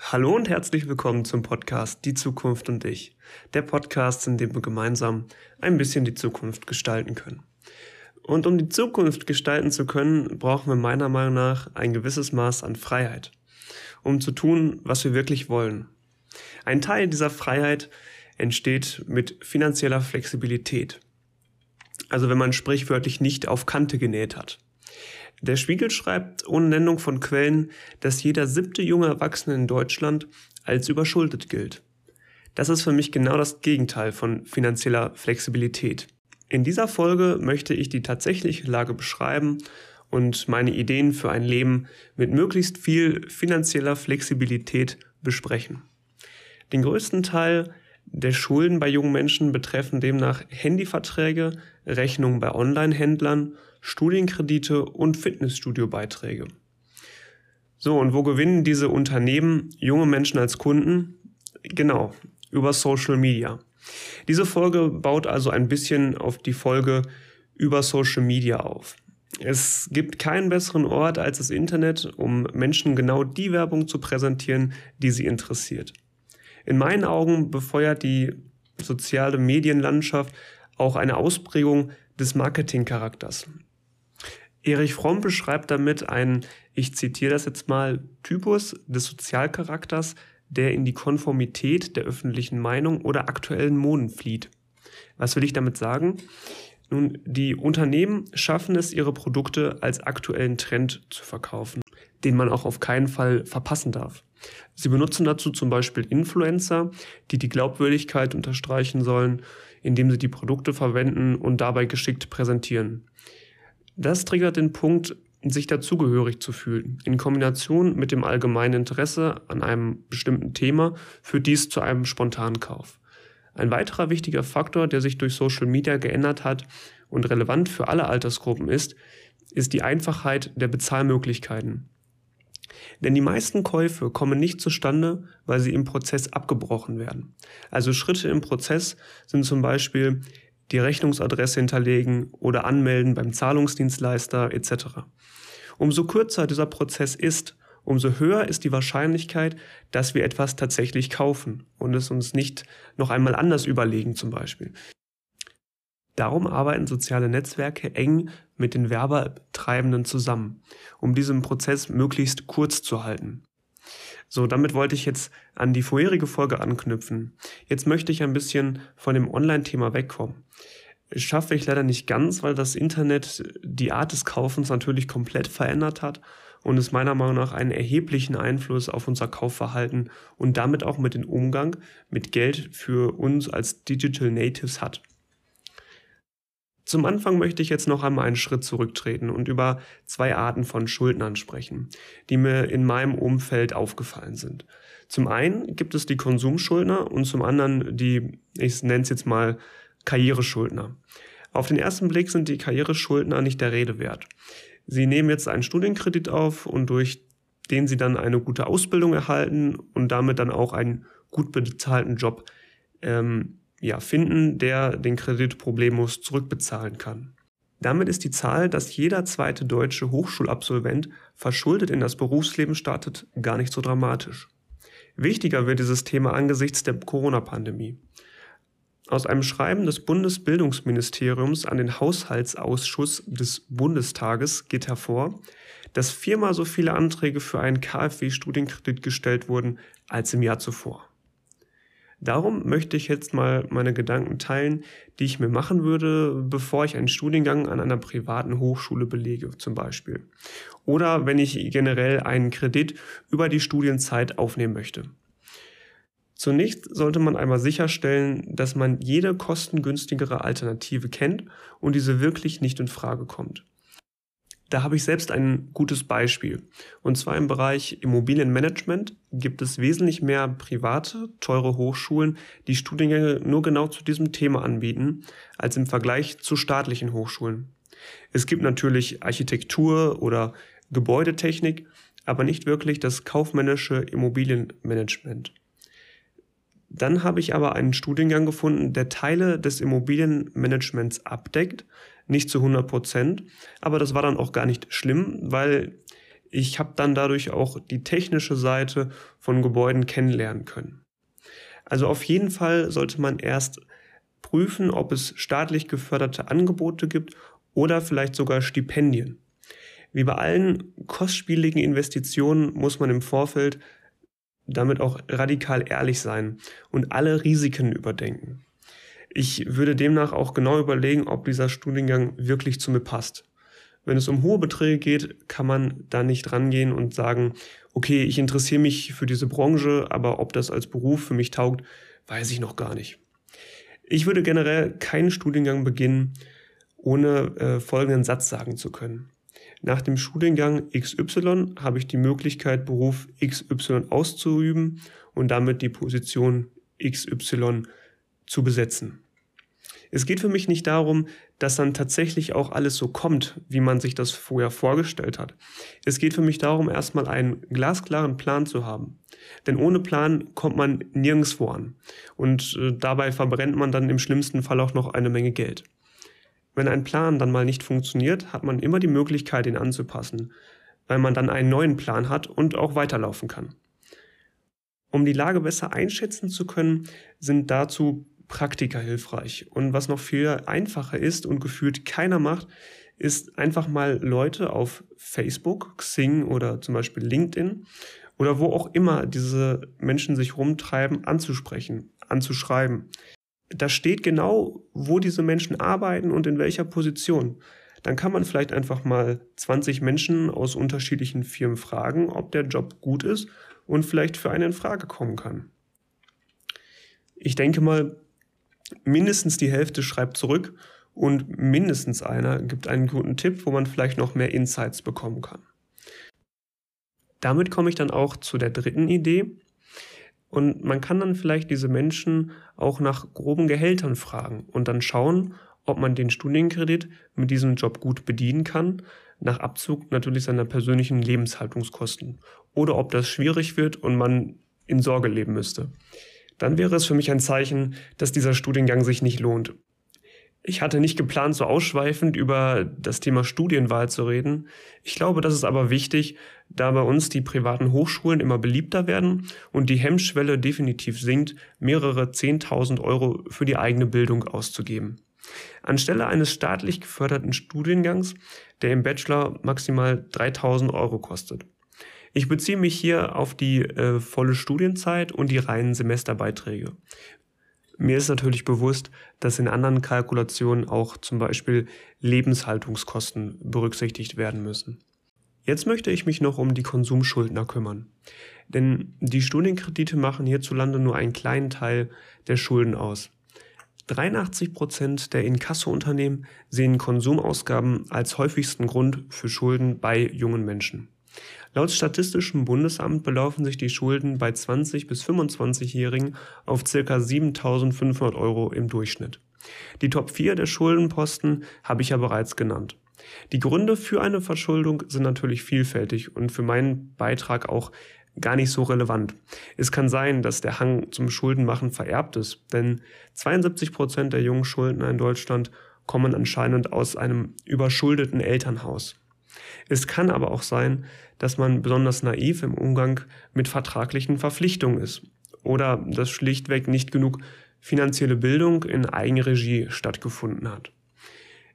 Hallo und herzlich willkommen zum Podcast Die Zukunft und ich. Der Podcast, in dem wir gemeinsam ein bisschen die Zukunft gestalten können. Und um die Zukunft gestalten zu können, brauchen wir meiner Meinung nach ein gewisses Maß an Freiheit, um zu tun, was wir wirklich wollen. Ein Teil dieser Freiheit entsteht mit finanzieller Flexibilität. Also wenn man sprichwörtlich nicht auf Kante genäht hat. Der Spiegel schreibt ohne Nennung von Quellen, dass jeder siebte junge Erwachsene in Deutschland als überschuldet gilt. Das ist für mich genau das Gegenteil von finanzieller Flexibilität. In dieser Folge möchte ich die tatsächliche Lage beschreiben und meine Ideen für ein Leben mit möglichst viel finanzieller Flexibilität besprechen. Den größten Teil der Schulden bei jungen Menschen betreffen demnach Handyverträge, Rechnungen bei Online-Händlern, Studienkredite und Fitnessstudio-Beiträge. So, und wo gewinnen diese Unternehmen junge Menschen als Kunden? Genau, über Social Media. Diese Folge baut also ein bisschen auf die Folge über Social Media auf. Es gibt keinen besseren Ort als das Internet, um Menschen genau die Werbung zu präsentieren, die sie interessiert. In meinen Augen befeuert die soziale Medienlandschaft auch eine Ausprägung des Marketingcharakters. Erich Fromm beschreibt damit einen, ich zitiere das jetzt mal, Typus des Sozialcharakters, der in die Konformität der öffentlichen Meinung oder aktuellen Moden flieht. Was will ich damit sagen? Nun, die Unternehmen schaffen es, ihre Produkte als aktuellen Trend zu verkaufen, den man auch auf keinen Fall verpassen darf. Sie benutzen dazu zum Beispiel Influencer, die die Glaubwürdigkeit unterstreichen sollen, indem sie die Produkte verwenden und dabei geschickt präsentieren. Das triggert den Punkt, sich dazugehörig zu fühlen. In Kombination mit dem allgemeinen Interesse an einem bestimmten Thema führt dies zu einem spontanen Kauf. Ein weiterer wichtiger Faktor, der sich durch Social Media geändert hat und relevant für alle Altersgruppen ist, ist die Einfachheit der Bezahlmöglichkeiten. Denn die meisten Käufe kommen nicht zustande, weil sie im Prozess abgebrochen werden. Also Schritte im Prozess sind zum Beispiel die Rechnungsadresse hinterlegen oder anmelden beim Zahlungsdienstleister etc. Umso kürzer dieser Prozess ist, umso höher ist die Wahrscheinlichkeit, dass wir etwas tatsächlich kaufen und es uns nicht noch einmal anders überlegen zum Beispiel. Darum arbeiten soziale Netzwerke eng mit den Werbetreibenden zusammen, um diesen Prozess möglichst kurz zu halten. So, damit wollte ich jetzt an die vorherige Folge anknüpfen. Jetzt möchte ich ein bisschen von dem Online-Thema wegkommen. Schaffe ich leider nicht ganz, weil das Internet die Art des Kaufens natürlich komplett verändert hat und es meiner Meinung nach einen erheblichen Einfluss auf unser Kaufverhalten und damit auch mit dem Umgang mit Geld für uns als Digital Natives hat. Zum Anfang möchte ich jetzt noch einmal einen Schritt zurücktreten und über zwei Arten von Schuldnern sprechen, die mir in meinem Umfeld aufgefallen sind. Zum einen gibt es die Konsumschuldner und zum anderen die, ich nenne es jetzt mal, Karriereschuldner. Auf den ersten Blick sind die Karriereschuldner nicht der Rede wert. Sie nehmen jetzt einen Studienkredit auf und durch den sie dann eine gute Ausbildung erhalten und damit dann auch einen gut bezahlten Job ähm, ja, finden, der den Kredit problemlos zurückbezahlen kann. Damit ist die Zahl, dass jeder zweite deutsche Hochschulabsolvent verschuldet in das Berufsleben startet, gar nicht so dramatisch. Wichtiger wird dieses Thema angesichts der Corona-Pandemie. Aus einem Schreiben des Bundesbildungsministeriums an den Haushaltsausschuss des Bundestages geht hervor, dass viermal so viele Anträge für einen KfW-Studienkredit gestellt wurden als im Jahr zuvor. Darum möchte ich jetzt mal meine Gedanken teilen, die ich mir machen würde, bevor ich einen Studiengang an einer privaten Hochschule belege, zum Beispiel. Oder wenn ich generell einen Kredit über die Studienzeit aufnehmen möchte. Zunächst sollte man einmal sicherstellen, dass man jede kostengünstigere Alternative kennt und diese wirklich nicht in Frage kommt. Da habe ich selbst ein gutes Beispiel. Und zwar im Bereich Immobilienmanagement gibt es wesentlich mehr private, teure Hochschulen, die Studiengänge nur genau zu diesem Thema anbieten, als im Vergleich zu staatlichen Hochschulen. Es gibt natürlich Architektur oder Gebäudetechnik, aber nicht wirklich das kaufmännische Immobilienmanagement. Dann habe ich aber einen Studiengang gefunden, der Teile des Immobilienmanagements abdeckt, nicht zu 100 Prozent, aber das war dann auch gar nicht schlimm, weil Ich habe dann dadurch auch die technische Seite von Gebäuden kennenlernen können. Also auf jeden Fall sollte man erst prüfen, ob es staatlich geförderte Angebote gibt oder vielleicht sogar Stipendien. Wie bei allen kostspieligen Investitionen muss man im Vorfeld damit auch radikal ehrlich sein und alle Risiken überdenken. Ich würde demnach auch genau überlegen, ob dieser Studiengang wirklich zu mir passt. Wenn es um hohe Beträge geht, kann man da nicht rangehen und sagen, okay, ich interessiere mich für diese Branche, aber ob das als Beruf für mich taugt, weiß ich noch gar nicht. Ich würde generell keinen Studiengang beginnen, ohne äh, folgenden Satz sagen zu können. Nach dem Studiengang XY habe ich die Möglichkeit, Beruf XY auszuüben und damit die Position XY zu besetzen. Es geht für mich nicht darum, dass dann tatsächlich auch alles so kommt, wie man sich das vorher vorgestellt hat. Es geht für mich darum, erstmal einen glasklaren Plan zu haben. Denn ohne Plan kommt man nirgendwo an. Und äh, dabei verbrennt man dann im schlimmsten Fall auch noch eine Menge Geld. Wenn ein Plan dann mal nicht funktioniert, hat man immer die Möglichkeit, ihn anzupassen, weil man dann einen neuen Plan hat und auch weiterlaufen kann. Um die Lage besser einschätzen zu können, sind dazu Praktika hilfreich. Und was noch viel einfacher ist und gefühlt keiner macht, ist einfach mal Leute auf Facebook, Xing oder zum Beispiel LinkedIn oder wo auch immer diese Menschen sich rumtreiben, anzusprechen, anzuschreiben da steht genau, wo diese Menschen arbeiten und in welcher Position. Dann kann man vielleicht einfach mal 20 Menschen aus unterschiedlichen Firmen fragen, ob der Job gut ist und vielleicht für einen in Frage kommen kann. Ich denke mal, mindestens die Hälfte schreibt zurück und mindestens einer gibt einen guten Tipp, wo man vielleicht noch mehr Insights bekommen kann. Damit komme ich dann auch zu der dritten Idee, und man kann dann vielleicht diese Menschen auch nach groben Gehältern fragen und dann schauen, ob man den Studienkredit mit diesem Job gut bedienen kann, nach Abzug natürlich seiner persönlichen Lebenshaltungskosten. Oder ob das schwierig wird und man in Sorge leben müsste. Dann wäre es für mich ein Zeichen, dass dieser Studiengang sich nicht lohnt. Ich hatte nicht geplant, so ausschweifend über das Thema Studienwahl zu reden. Ich glaube, das ist aber wichtig, da bei uns die privaten Hochschulen immer beliebter werden und die Hemmschwelle definitiv sinkt, mehrere 10.000 Euro für die eigene Bildung auszugeben. Anstelle eines staatlich geförderten Studiengangs, der im Bachelor maximal 3.000 Euro kostet. Ich beziehe mich hier auf die äh, volle Studienzeit und die reinen Semesterbeiträge. Mir ist natürlich bewusst, dass in anderen Kalkulationen auch zum Beispiel Lebenshaltungskosten berücksichtigt werden müssen. Jetzt möchte ich mich noch um die Konsumschuldner kümmern. Denn die Studienkredite machen hierzulande nur einen kleinen Teil der Schulden aus. 83 Prozent der Inkassounternehmen sehen Konsumausgaben als häufigsten Grund für Schulden bei jungen Menschen. Laut Statistischem Bundesamt belaufen sich die Schulden bei 20 bis 25-Jährigen auf ca. 7.500 Euro im Durchschnitt. Die Top 4 der Schuldenposten habe ich ja bereits genannt. Die Gründe für eine Verschuldung sind natürlich vielfältig und für meinen Beitrag auch gar nicht so relevant. Es kann sein, dass der Hang zum Schuldenmachen vererbt ist, denn 72 Prozent der jungen Schuldner in Deutschland kommen anscheinend aus einem überschuldeten Elternhaus. Es kann aber auch sein, dass man besonders naiv im Umgang mit vertraglichen Verpflichtungen ist oder dass schlichtweg nicht genug finanzielle Bildung in Eigenregie stattgefunden hat.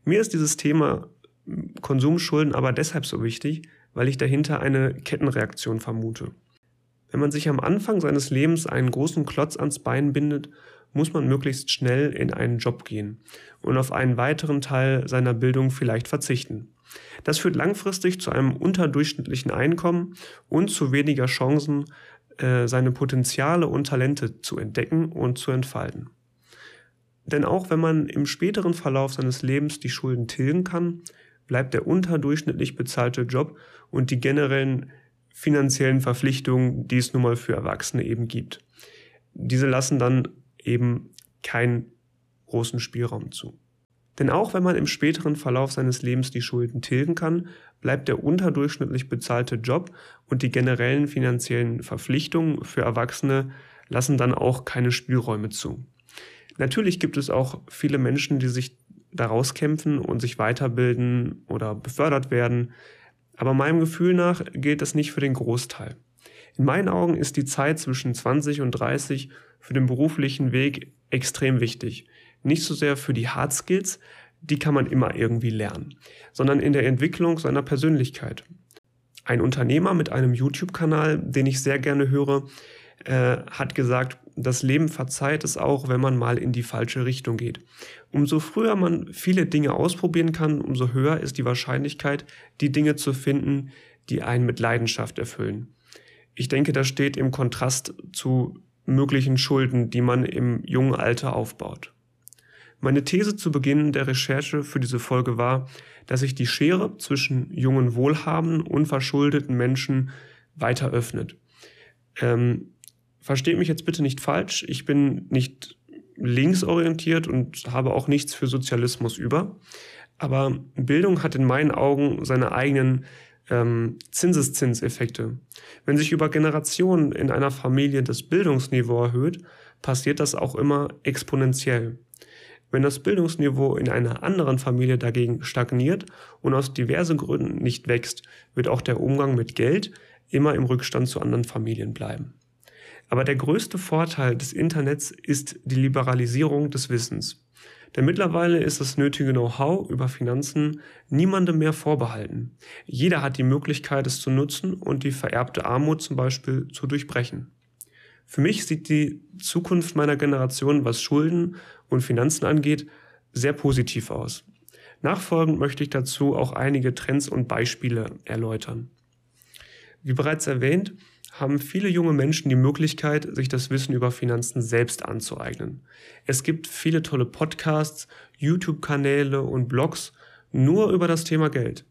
Mir ist dieses Thema Konsumschulden aber deshalb so wichtig, weil ich dahinter eine Kettenreaktion vermute. Wenn man sich am Anfang seines Lebens einen großen Klotz ans Bein bindet, muss man möglichst schnell in einen Job gehen und auf einen weiteren Teil seiner Bildung vielleicht verzichten. Das führt langfristig zu einem unterdurchschnittlichen Einkommen und zu weniger Chancen, äh, seine Potenziale und Talente zu entdecken und zu entfalten. Denn auch wenn man im späteren Verlauf seines Lebens die Schulden tilgen kann, bleibt der unterdurchschnittlich bezahlte Job und die generellen finanziellen Verpflichtungen, die es nun mal für Erwachsene eben gibt. Diese lassen dann eben keinen großen Spielraum zu. Denn auch wenn man im späteren Verlauf seines Lebens die Schulden tilgen kann, bleibt der unterdurchschnittlich bezahlte Job und die generellen finanziellen Verpflichtungen für Erwachsene lassen dann auch keine Spielräume zu. Natürlich gibt es auch viele Menschen, die sich daraus kämpfen und sich weiterbilden oder befördert werden. Aber meinem Gefühl nach gilt das nicht für den Großteil. In meinen Augen ist die Zeit zwischen 20 und 30 für den beruflichen Weg extrem wichtig. Nicht so sehr für die Hard Skills, die kann man immer irgendwie lernen, sondern in der Entwicklung seiner Persönlichkeit. Ein Unternehmer mit einem YouTube-Kanal, den ich sehr gerne höre, äh, hat gesagt, das Leben verzeiht es auch, wenn man mal in die falsche Richtung geht. Umso früher man viele Dinge ausprobieren kann, umso höher ist die Wahrscheinlichkeit, die Dinge zu finden, die einen mit Leidenschaft erfüllen. Ich denke, das steht im Kontrast zu möglichen Schulden, die man im jungen Alter aufbaut. Meine These zu Beginn der Recherche für diese Folge war, dass sich die Schere zwischen jungen, wohlhabenden und verschuldeten Menschen weiter öffnet. Ähm, versteht mich jetzt bitte nicht falsch, ich bin nicht linksorientiert und habe auch nichts für Sozialismus über. Aber Bildung hat in meinen Augen seine eigenen ähm, Zinseszinseffekte. Wenn sich über Generationen in einer Familie das Bildungsniveau erhöht, passiert das auch immer exponentiell. Wenn das Bildungsniveau in einer anderen Familie dagegen stagniert und aus diversen Gründen nicht wächst, wird auch der Umgang mit Geld immer im Rückstand zu anderen Familien bleiben. Aber der größte Vorteil des Internets ist die Liberalisierung des Wissens. Denn mittlerweile ist das nötige Know-how über Finanzen niemandem mehr vorbehalten. Jeder hat die Möglichkeit, es zu nutzen und die vererbte Armut zum Beispiel zu durchbrechen. Für mich sieht die Zukunft meiner Generation, was Schulden und Finanzen angeht, sehr positiv aus. Nachfolgend möchte ich dazu auch einige Trends und Beispiele erläutern. Wie bereits erwähnt, haben viele junge Menschen die Möglichkeit, sich das Wissen über Finanzen selbst anzueignen. Es gibt viele tolle Podcasts, YouTube-Kanäle und Blogs nur über das Thema Geld.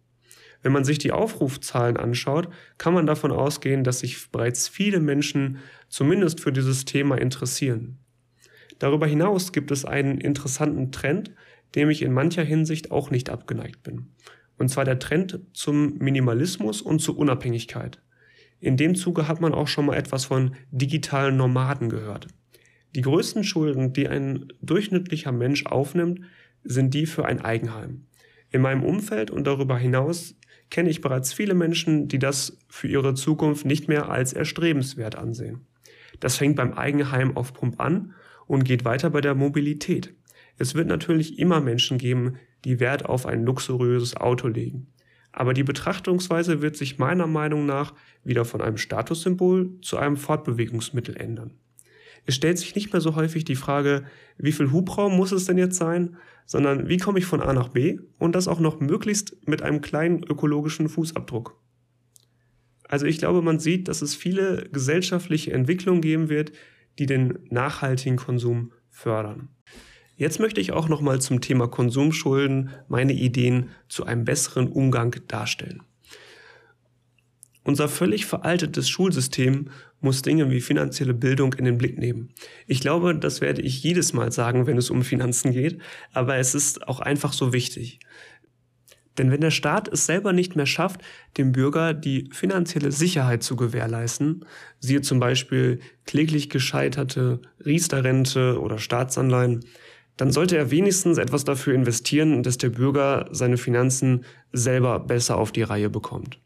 Wenn man sich die Aufrufzahlen anschaut, kann man davon ausgehen, dass sich bereits viele Menschen zumindest für dieses Thema interessieren. Darüber hinaus gibt es einen interessanten Trend, dem ich in mancher Hinsicht auch nicht abgeneigt bin. Und zwar der Trend zum Minimalismus und zur Unabhängigkeit. In dem Zuge hat man auch schon mal etwas von digitalen Nomaden gehört. Die größten Schulden, die ein durchschnittlicher Mensch aufnimmt, sind die für ein Eigenheim. In meinem Umfeld und darüber hinaus kenne ich bereits viele Menschen, die das für ihre Zukunft nicht mehr als erstrebenswert ansehen. Das fängt beim Eigenheim auf Pump an und geht weiter bei der Mobilität. Es wird natürlich immer Menschen geben, die Wert auf ein luxuriöses Auto legen. Aber die Betrachtungsweise wird sich meiner Meinung nach wieder von einem Statussymbol zu einem Fortbewegungsmittel ändern. Es stellt sich nicht mehr so häufig die Frage, wie viel Hubraum muss es denn jetzt sein, sondern wie komme ich von A nach B und das auch noch möglichst mit einem kleinen ökologischen Fußabdruck. Also ich glaube, man sieht, dass es viele gesellschaftliche Entwicklungen geben wird, die den nachhaltigen Konsum fördern. Jetzt möchte ich auch nochmal zum Thema Konsumschulden meine Ideen zu einem besseren Umgang darstellen. Unser völlig veraltetes Schulsystem muss Dinge wie finanzielle Bildung in den Blick nehmen. Ich glaube, das werde ich jedes Mal sagen, wenn es um Finanzen geht, aber es ist auch einfach so wichtig. Denn wenn der Staat es selber nicht mehr schafft, dem Bürger die finanzielle Sicherheit zu gewährleisten, siehe zum Beispiel kläglich gescheiterte Riester-Rente oder Staatsanleihen, dann sollte er wenigstens etwas dafür investieren, dass der Bürger seine Finanzen selber besser auf die Reihe bekommt.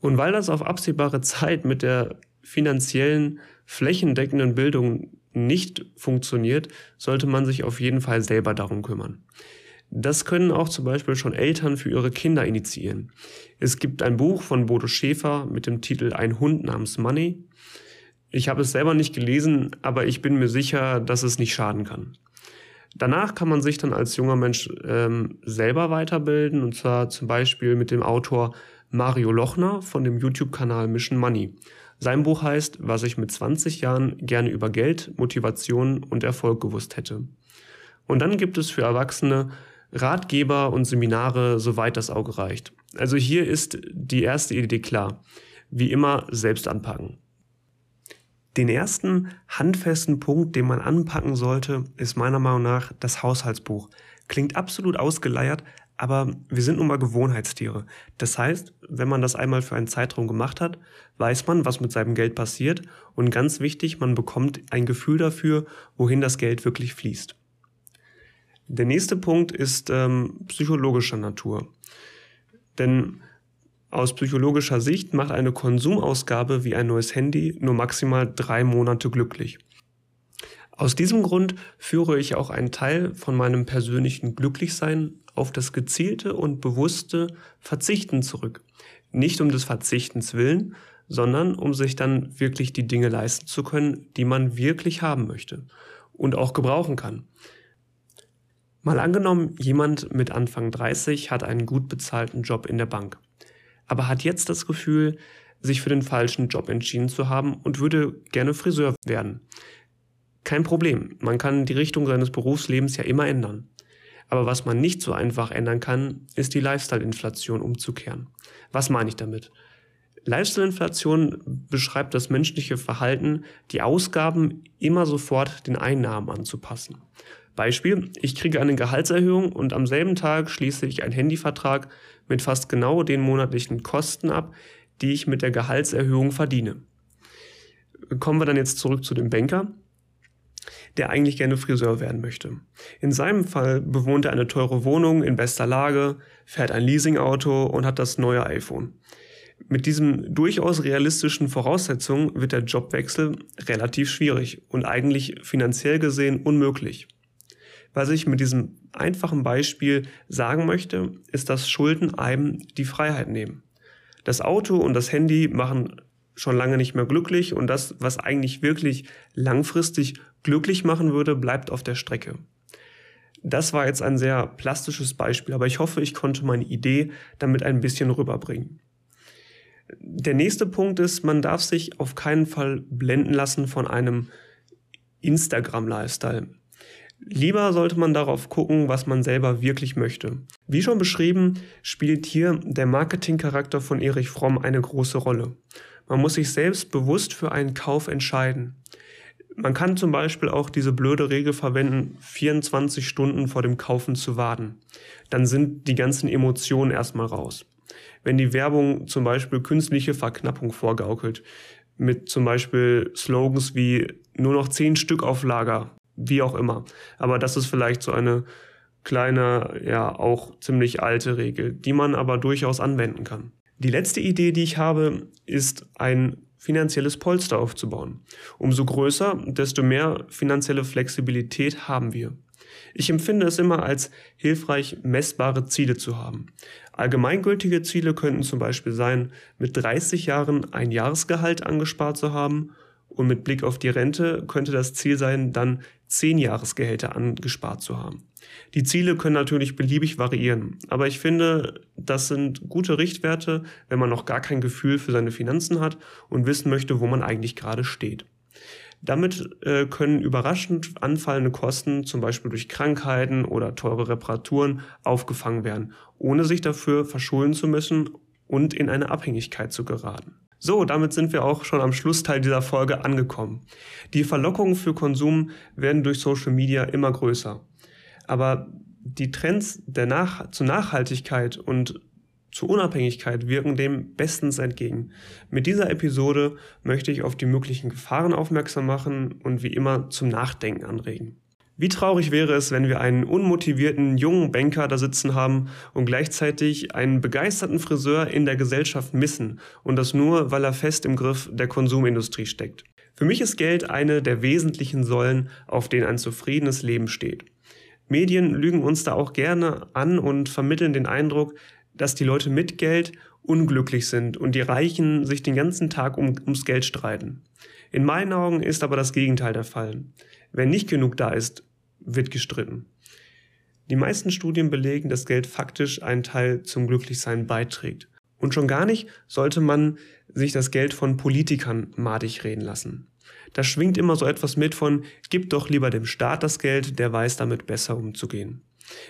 Und weil das auf absehbare Zeit mit der finanziellen flächendeckenden Bildung nicht funktioniert, sollte man sich auf jeden Fall selber darum kümmern. Das können auch zum Beispiel schon Eltern für ihre Kinder initiieren. Es gibt ein Buch von Bodo Schäfer mit dem Titel Ein Hund namens Money. Ich habe es selber nicht gelesen, aber ich bin mir sicher, dass es nicht schaden kann. Danach kann man sich dann als junger Mensch ähm, selber weiterbilden, und zwar zum Beispiel mit dem Autor Mario Lochner von dem YouTube-Kanal Mission Money. Sein Buch heißt, was ich mit 20 Jahren gerne über Geld, Motivation und Erfolg gewusst hätte. Und dann gibt es für Erwachsene Ratgeber und Seminare, soweit das Auge reicht. Also hier ist die erste Idee klar. Wie immer selbst anpacken. Den ersten handfesten Punkt, den man anpacken sollte, ist meiner Meinung nach das Haushaltsbuch. Klingt absolut ausgeleiert, aber wir sind nun mal Gewohnheitstiere. Das heißt, wenn man das einmal für einen Zeitraum gemacht hat, weiß man, was mit seinem Geld passiert und ganz wichtig, man bekommt ein Gefühl dafür, wohin das Geld wirklich fließt. Der nächste Punkt ist ähm, psychologischer Natur. Denn Aus psychologischer Sicht macht eine Konsumausgabe wie ein neues Handy nur maximal drei Monate glücklich. Aus diesem Grund führe ich auch einen Teil von meinem persönlichen Glücklichsein auf das gezielte und bewusste Verzichten zurück. Nicht um des Verzichtens willen, sondern um sich dann wirklich die Dinge leisten zu können, die man wirklich haben möchte und auch gebrauchen kann. Mal angenommen, jemand mit Anfang 30 hat einen gut bezahlten Job in der Bank, aber hat jetzt das Gefühl, sich für den falschen Job entschieden zu haben und würde gerne Friseur werden. Kein Problem, man kann die Richtung seines Berufslebens ja immer ändern. Aber was man nicht so einfach ändern kann, ist die Lifestyle-Inflation umzukehren. Was meine ich damit? Lifestyle-Inflation beschreibt das menschliche Verhalten, die Ausgaben immer sofort den Einnahmen anzupassen. Beispiel, ich kriege eine Gehaltserhöhung und am selben Tag schließe ich einen Handyvertrag mit fast genau den monatlichen Kosten ab, die ich mit der Gehaltserhöhung verdiene. Kommen wir dann jetzt zurück zu dem Banker, der eigentlich gerne Friseur werden möchte. In seinem Fall bewohnt er eine teure Wohnung in bester Lage, fährt ein Leasingauto und hat das neue iPhone. Mit diesen durchaus realistischen Voraussetzungen wird der Jobwechsel relativ schwierig und eigentlich finanziell gesehen unmöglich. Was ich mit diesem einfachen Beispiel sagen möchte, ist, dass Schulden einem die Freiheit nehmen. Das Auto und das Handy machen schon lange nicht mehr glücklich und das, was eigentlich wirklich langfristig glücklich machen würde, bleibt auf der Strecke. Das war jetzt ein sehr plastisches Beispiel, aber ich hoffe, ich konnte meine Idee damit ein bisschen rüberbringen. Der nächste Punkt ist, man darf sich auf keinen Fall blenden lassen von einem Instagram-Lifestyle. Lieber sollte man darauf gucken, was man selber wirklich möchte. Wie schon beschrieben, spielt hier der Marketingcharakter von Erich Fromm eine große Rolle. Man muss sich selbst bewusst für einen Kauf entscheiden. Man kann zum Beispiel auch diese blöde Regel verwenden, 24 Stunden vor dem Kaufen zu warten. Dann sind die ganzen Emotionen erstmal raus wenn die Werbung zum Beispiel künstliche Verknappung vorgaukelt, mit zum Beispiel Slogans wie nur noch zehn Stück auf Lager, wie auch immer. Aber das ist vielleicht so eine kleine, ja auch ziemlich alte Regel, die man aber durchaus anwenden kann. Die letzte Idee, die ich habe, ist ein finanzielles Polster aufzubauen. Umso größer, desto mehr finanzielle Flexibilität haben wir. Ich empfinde es immer als hilfreich, messbare Ziele zu haben. Allgemeingültige Ziele könnten zum Beispiel sein, mit 30 Jahren ein Jahresgehalt angespart zu haben und mit Blick auf die Rente könnte das Ziel sein, dann 10 Jahresgehälter angespart zu haben. Die Ziele können natürlich beliebig variieren, aber ich finde, das sind gute Richtwerte, wenn man noch gar kein Gefühl für seine Finanzen hat und wissen möchte, wo man eigentlich gerade steht. Damit äh, können überraschend anfallende Kosten, zum Beispiel durch Krankheiten oder teure Reparaturen, aufgefangen werden, ohne sich dafür verschulden zu müssen und in eine Abhängigkeit zu geraten. So, damit sind wir auch schon am Schlussteil dieser Folge angekommen. Die Verlockungen für Konsum werden durch Social Media immer größer. Aber die Trends der Nach zur Nachhaltigkeit und zur Unabhängigkeit wirken dem bestens entgegen. Mit dieser Episode möchte ich auf die möglichen Gefahren aufmerksam machen und wie immer zum Nachdenken anregen. Wie traurig wäre es, wenn wir einen unmotivierten jungen Banker da sitzen haben und gleichzeitig einen begeisterten Friseur in der Gesellschaft missen und das nur, weil er fest im Griff der Konsumindustrie steckt. Für mich ist Geld eine der wesentlichen Säulen, auf denen ein zufriedenes Leben steht. Medien lügen uns da auch gerne an und vermitteln den Eindruck, dass die Leute mit Geld unglücklich sind und die Reichen sich den ganzen Tag um, ums Geld streiten. In meinen Augen ist aber das Gegenteil der Fall. Wenn nicht genug da ist, wird gestritten. Die meisten Studien belegen, dass Geld faktisch einen Teil zum Glücklichsein beiträgt. Und schon gar nicht sollte man sich das Geld von Politikern madig reden lassen. Da schwingt immer so etwas mit von, gib doch lieber dem Staat das Geld, der weiß damit besser umzugehen.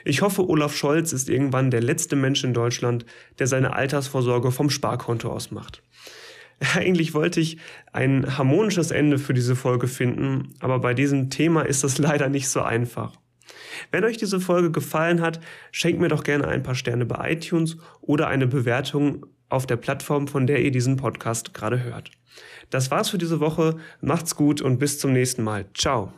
Ich hoffe, Olaf Scholz ist irgendwann der letzte Mensch in Deutschland, der seine Altersvorsorge vom Sparkonto aus macht. Eigentlich wollte ich ein harmonisches Ende für diese Folge finden, aber bei diesem Thema ist das leider nicht so einfach. Wenn euch diese Folge gefallen hat, schenkt mir doch gerne ein paar Sterne bei iTunes oder eine Bewertung auf der Plattform, von der ihr diesen Podcast gerade hört. Das war's für diese Woche. Macht's gut und bis zum nächsten Mal. Ciao.